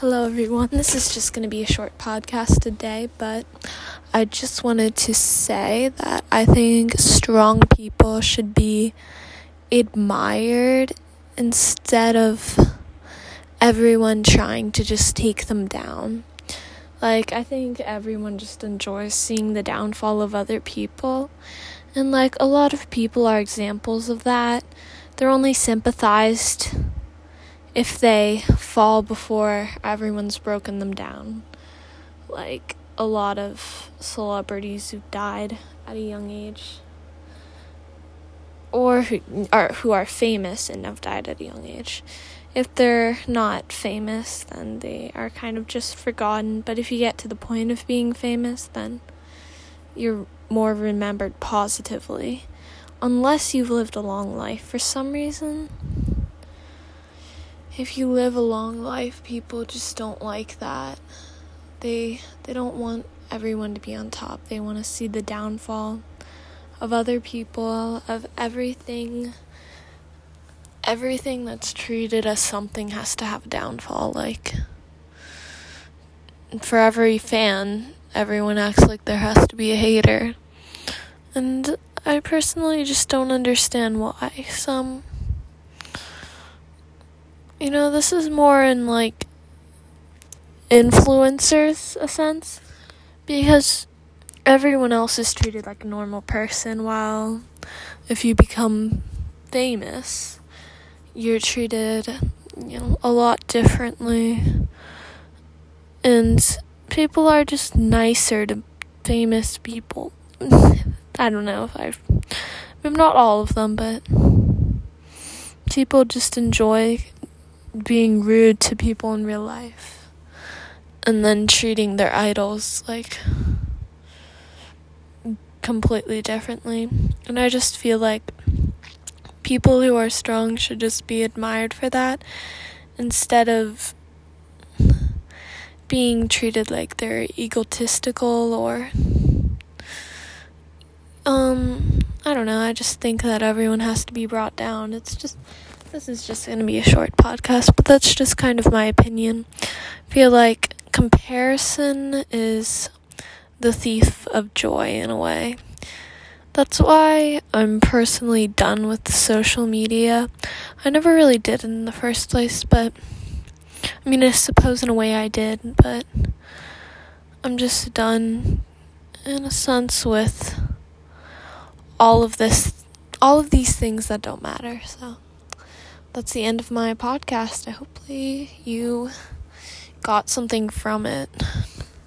Hello, everyone. This is just going to be a short podcast today, but I just wanted to say that I think strong people should be admired instead of everyone trying to just take them down. Like, I think everyone just enjoys seeing the downfall of other people, and like, a lot of people are examples of that. They're only sympathized if they fall before everyone's broken them down. Like a lot of celebrities who died at a young age or who are who are famous and have died at a young age. If they're not famous, then they are kind of just forgotten, but if you get to the point of being famous, then you're more remembered positively. Unless you've lived a long life for some reason, if you live a long life, people just don't like that. They they don't want everyone to be on top. They want to see the downfall of other people, of everything. Everything that's treated as something has to have a downfall. Like, for every fan, everyone acts like there has to be a hater. And I personally just don't understand why some you know, this is more in like influencers a sense because everyone else is treated like a normal person while if you become famous you're treated you know a lot differently. And people are just nicer to famous people. I don't know if i've i'm not all of them but people just enjoy being rude to people in real life and then treating their idols like completely differently. And I just feel like people who are strong should just be admired for that instead of being treated like they're egotistical or um I don't know, I just think that everyone has to be brought down. It's just this is just going to be a short podcast, but that's just kind of my opinion. I feel like comparison is the thief of joy in a way. That's why I'm personally done with social media. I never really did in the first place, but I mean, I suppose in a way I did, but I'm just done in a sense with all of this, all of these things that don't matter, so that's the end of my podcast. I hopefully you got something from it.